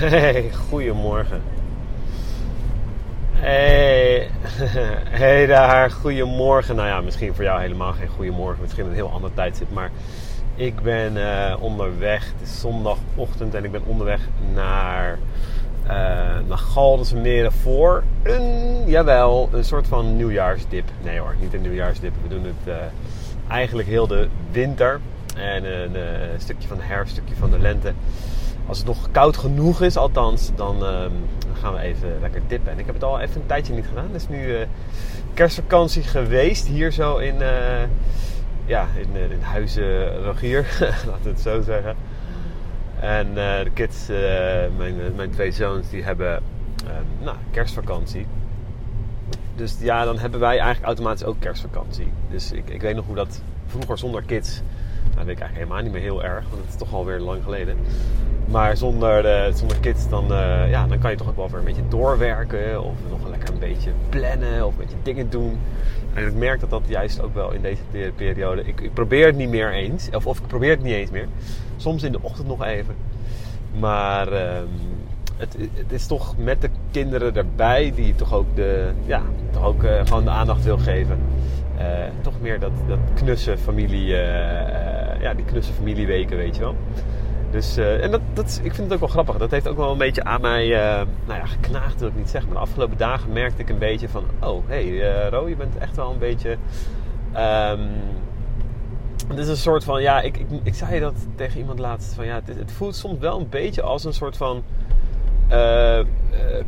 Hey, goedemorgen. Hey, hey daar, goedemorgen. Nou ja, misschien voor jou helemaal geen goedemorgen. Misschien een heel ander tijdstip. Maar ik ben uh, onderweg. Het is zondagochtend en ik ben onderweg naar, uh, naar voor een, jawel, een soort van nieuwjaarsdip. Nee hoor, niet een nieuwjaarsdip. We doen het uh, eigenlijk heel de winter. En een stukje van de herfst, een stukje van de lente als het nog koud genoeg is, althans, dan, uh, gaan we even lekker dippen. En ik heb het al even een tijdje niet gedaan. Het is nu uh, kerstvakantie geweest, hier zo in, uh, ja, in, in Huizen Rogier, laten we het zo zeggen. En de kids, mijn, mijn twee zoons, die hebben ehm, nou, kerstvakantie. Dus ja, dan hebben wij eigenlijk automatisch ook kerstvakantie. Dus ik, ik weet nog hoe dat vroeger zonder kids weet ik eigenlijk helemaal niet meer heel erg, want het is toch alweer lang geleden. Maar zonder, uh, zonder kids, dan, uh, ja, dan kan je toch ook wel weer een beetje doorwerken. Of nog lekker een beetje plannen of een beetje dingen doen. En ik merk dat dat juist ook wel in deze periode. Ik, ik probeer het niet meer eens. Of, of ik probeer het niet eens meer. Soms in de ochtend nog even. Maar uh, het, het, is toch met de kinderen erbij die toch ook, de, ja, toch ook uh, gewoon de aandacht wil geven. toch meer dat, dat knusse familie ja, die knusse familieweken, weet je wel. Dus, uh, en dat, dat, ik vind het ook wel grappig. Dat heeft ook wel een beetje aan mij, uh, nou ja, geknaagd wil ik niet zeggen. Maar de afgelopen dagen merkte ik een beetje van, oh, hé, hey, uh, Ro, je bent echt wel een beetje... Um, het is een soort van, ja, ik, ik, ik zei dat tegen iemand laatst. Van, ja, het, het voelt soms wel een beetje als een soort van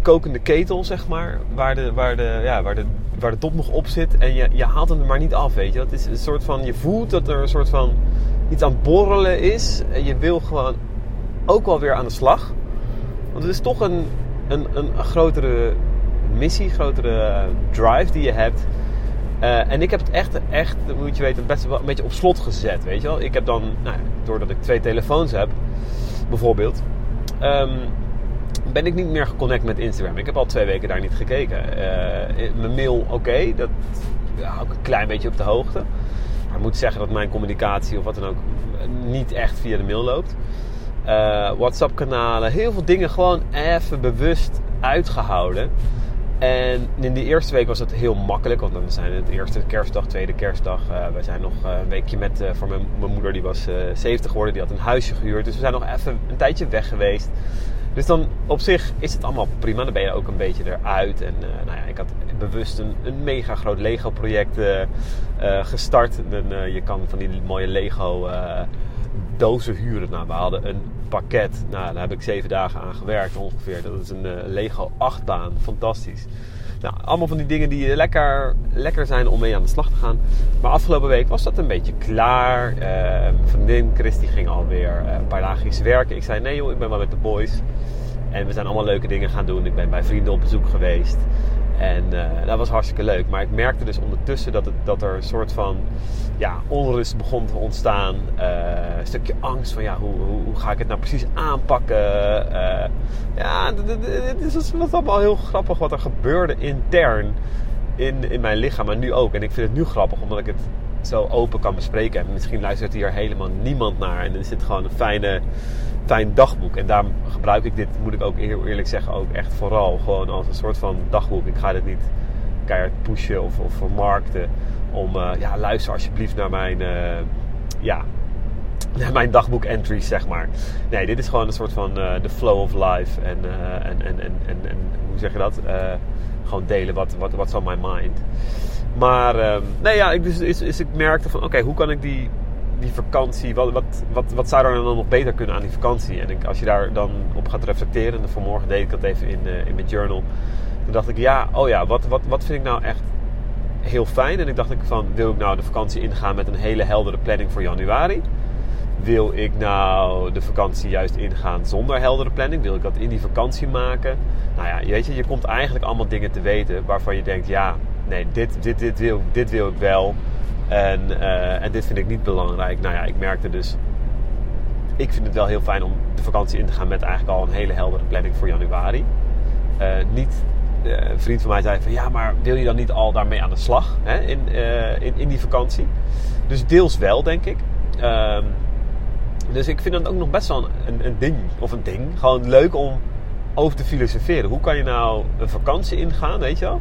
kokende ketel, zeg maar. Waar de, waar, de, ja, waar, de, waar de dop nog op zit. En je, je haalt hem er maar niet af, weet je. Dat is een soort van, je voelt dat er een soort van iets aan borrelen is. En je wil gewoon ook wel weer aan de slag. Want het is toch een, een, een, grotere missie, grotere drive die je hebt. Uh, en ik heb het echt, echt, moet je weten, best wel een beetje op slot gezet, weet je wel. Ik heb dan, nou, doordat ik twee telefoons heb, bijvoorbeeld, um, ben ik niet meer geconnect met Instagram. Ik heb al twee weken daar niet gekeken. Uh, mijn mail, oké, dat ja, ook een klein beetje op de hoogte. Maar ik moet zeggen dat mijn communicatie of wat dan ook niet echt via de mail loopt. Uh, WhatsApp-kanalen, heel veel dingen gewoon even bewust uitgehouden. En in de eerste week was het heel makkelijk, want dan zijn het eerste kerstdag, tweede kerstdag. Uh, we zijn nog een weekje met, uh, voor mijn, mijn, moeder, die was 70 geworden, die had een huisje gehuurd. Dus we zijn nog even een tijdje weg geweest. Dus dan op zich is het allemaal prima. Dan ben je ook een beetje eruit. En uh, nou ja, ik had bewust een, mega groot Lego project uh, uh, gestart. En, je kan van die mooie Lego dozen huren. Nou, we hadden een pakket. Nou, daar heb ik zeven dagen aan gewerkt ongeveer. Dat is een Lego achtbaan. Fantastisch. Nou, allemaal van die dingen die lekker, lekker zijn om mee aan de slag te gaan. Maar afgelopen week was dat een beetje klaar. Uh, mijn vriendin Christy ging alweer een paar dagen werken. Ik zei, nee joh, ik ben maar met de boys. En we zijn allemaal leuke dingen gaan doen. Ik ben bij vrienden op bezoek geweest. En uh, dat was hartstikke leuk. Maar ik merkte dus ondertussen dat, het, dat er een soort van ja, onrust begon te ontstaan. Uh, een stukje angst van ja, hoe, hoe, hoe, ga ik het nou precies aanpakken? Uh, ja, het is wat allemaal heel grappig wat er gebeurde intern in, in mijn lichaam. En nu ook. En ik vind het nu grappig omdat ik het zo open kan bespreken. En misschien luistert hier helemaal niemand naar. En er zit gewoon een fijne fijn dagboek. En daarom gebruik ik dit, moet ik ook eerlijk zeggen, ook echt vooral gewoon als een soort van dagboek. Ik ga dit niet keihard pushen of, of vermarkten. Om, uh, ja, luister alsjeblieft naar mijn, uh, ja, naar mijn dagboek entries, zeg maar. Nee, dit is gewoon een soort van uh, the flow of life. En, en, en, en, en, en, hoe zeg je dat? gewoon delen wat, wat, what's on my mind. Maar, ehm, nee ja, ik, dus, is, is, ik merkte van, oké, hoe kan ik die die vakantie, wat, wat, wat, wat zou er dan nog beter kunnen aan die vakantie? En ik, als je daar dan op gaat reflecteren, en vanmorgen deed ik dat even in, uh, in mijn journal. Toen dacht ik, ja, oh ja, wat, wat, wat vind ik nou echt heel fijn? En ik dacht ik van, wil ik nou de vakantie ingaan met een hele heldere planning voor januari? Wil ik nou de vakantie juist ingaan zonder heldere planning? Wil ik dat in die vakantie maken? Nou ja, weet je, je komt eigenlijk allemaal dingen te weten waarvan je denkt, ja, nee, dit, dit, dit, wil, dit wil ik wel. En, uh, en dit vind ik niet belangrijk. Nou ja, ik merkte dus. Ik vind het wel heel fijn om de vakantie in te gaan met eigenlijk al een hele heldere planning voor januari. Uh, niet, uh, een vriend van mij zei van ja, maar wil je dan niet al daarmee aan de slag hè, in, in, in die vakantie? Dus deels wel, denk ik. Um, dus ik vind het ook nog best wel een, een, ding. Of een ding. Gewoon leuk om over te filosoferen. Hoe kan je nou een vakantie ingaan, weet je wel?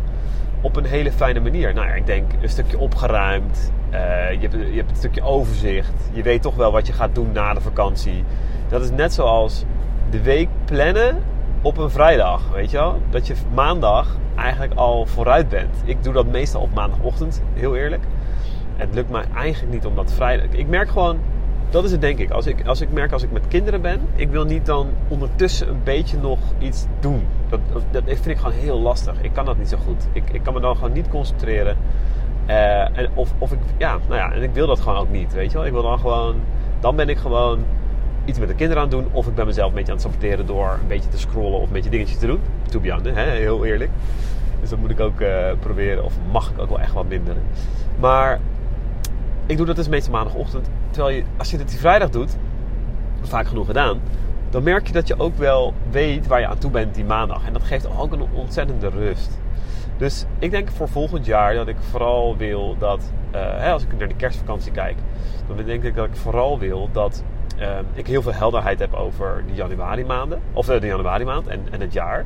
Op een hele fijne manier. Nou ja, ik denk een stukje opgeruimd. Uh, je, hebt, je hebt een stukje overzicht. Je weet toch wel wat je gaat doen na de vakantie. Dat is net zoals de week plannen op een vrijdag, weet je wel? Dat je maandag eigenlijk al vooruit bent. Ik doe dat meestal op maandagochtend, heel eerlijk. Het lukt mij eigenlijk niet om dat vrijdag... Ik merk gewoon, dat is het denk ik. Als ik, als ik merk als ik met kinderen ben, ik wil niet dan ondertussen een beetje nog iets doen. Dat, dat, vind ik gewoon heel lastig. Ik kan dat niet zo goed. Ik, ik kan me dan gewoon niet concentreren. Uh, en of, of ik, ja, nou ja, en ik wil dat gewoon ook niet, weet je wel. Ik wil dan gewoon, dan ben ik gewoon iets met de kinderen aan het doen. Of ik ben mezelf een beetje aan het saboteren door een beetje te scrollen of een beetje dingetjes te doen. To be honest, hè, heel eerlijk. Dus dat moet ik ook uh, proberen. Of mag ik ook wel echt wat minder. Maar ik doe dat dus meestal maandagochtend. Terwijl je, als je het die vrijdag doet, vaak genoeg gedaan, dan merk je dat je ook wel weet waar je aan toe bent die maandag. En dat geeft ook een ontzettende rust. Dus ik denk voor volgend jaar dat ik vooral wil dat, hè, als ik naar de kerstvakantie kijk, dan denk ik dat ik vooral wil dat uh, ik heel veel helderheid heb over de januari maanden, of de, de januari maand en, en het jaar.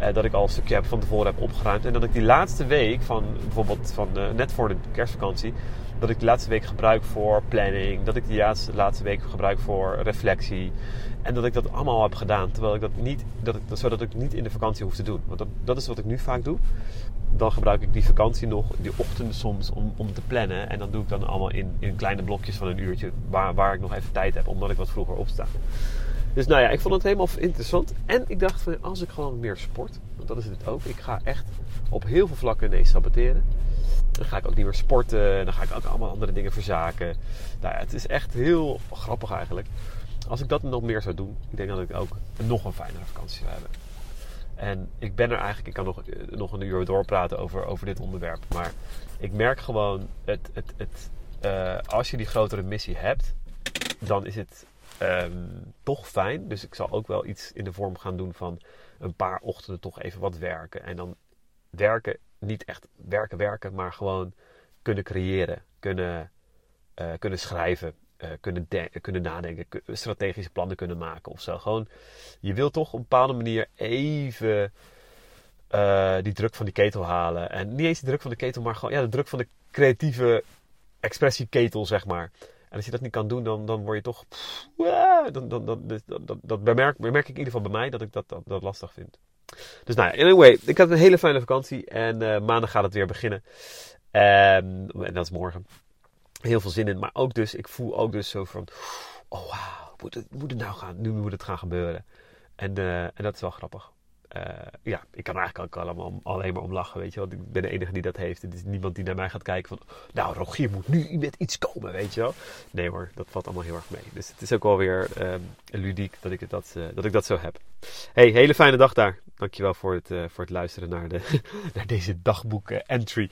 Uh, dat ik al een stukje heb, van tevoren heb opgeruimd. En dat ik die laatste week van bijvoorbeeld van, net voor de kerstvakantie, dat ik de laatste week gebruik voor planning. Dat ik de laatste, laatste week gebruik voor reflectie. En dat ik dat allemaal heb gedaan. Terwijl ik dat niet, dat ik, zodat ik niet in de vakantie hoef te doen. Want dat, dat is wat ik nu vaak doe. Dan gebruik ik die vakantie nog, die ochtenden soms, om, om te plannen. En dan doe ik dan allemaal in, in kleine blokjes van een uurtje. Waar, waar ik nog even tijd heb, omdat ik wat vroeger opsta. Dus nou ja, ik vond het helemaal interessant. En ik dacht van, als ik gewoon meer sport. Want dat is het ook. Ik ga echt op heel veel vlakken nee saboteren. Dan ga ik ook niet meer sporten. Dan ga ik ook allemaal andere dingen verzaken. Nou ja, het is echt heel grappig eigenlijk. Als ik dat nog meer zou doen, ik denk dat ik ook nog een fijnere vakantie zou hebben. En ik ben er eigenlijk, ik kan nog, nog een uur doorpraten over, over dit onderwerp. Maar ik merk gewoon, het, het, het, uh, als je die grotere missie hebt, dan is het um, toch fijn. Dus ik zal ook wel iets in de vorm gaan doen van een paar ochtenden toch even wat werken. En dan werken niet echt werken, werken, maar gewoon kunnen creëren, kunnen, uh, kunnen schrijven, uh, kunnen, kunnen nadenken, strategische plannen kunnen maken of zo. Gewoon, je wil toch op een bepaalde manier even uh, die druk van die ketel halen. En niet eens de druk van de ketel, maar gewoon ja, de druk van de creatieve expressieketel, zeg maar. En als je dat niet kan doen, dan, dan word je toch. Pff, dan, dan, dat, dat, dat bemerk, bemerk ik in ieder geval bij mij dat ik dat, dat, dat lastig vind. Dus nou anyway, ik had een hele fijne vakantie en uh, maandag gaat het weer beginnen. Um, en dat is morgen. Heel veel zin in, maar ook dus, ik voel ook dus zo van, oh wauw, moet het, moet het nou gaan, nu moet het gaan gebeuren. En, uh, en dat is wel grappig. Uh, ja, ik kan eigenlijk ook allemaal, alleen maar om lachen, weet je wel. Ik ben de enige die dat heeft. Het is niemand die naar mij gaat kijken van... Nou, Rogier moet nu met iets komen, weet je wel. Nee hoor, dat valt allemaal heel erg mee. Dus het is ook wel weer uh, ludiek dat ik, dat, uh, dat ik dat zo heb. Hey, hele fijne dag daar. Dankjewel voor het, voor het luisteren naar, de, naar deze dagboek entry.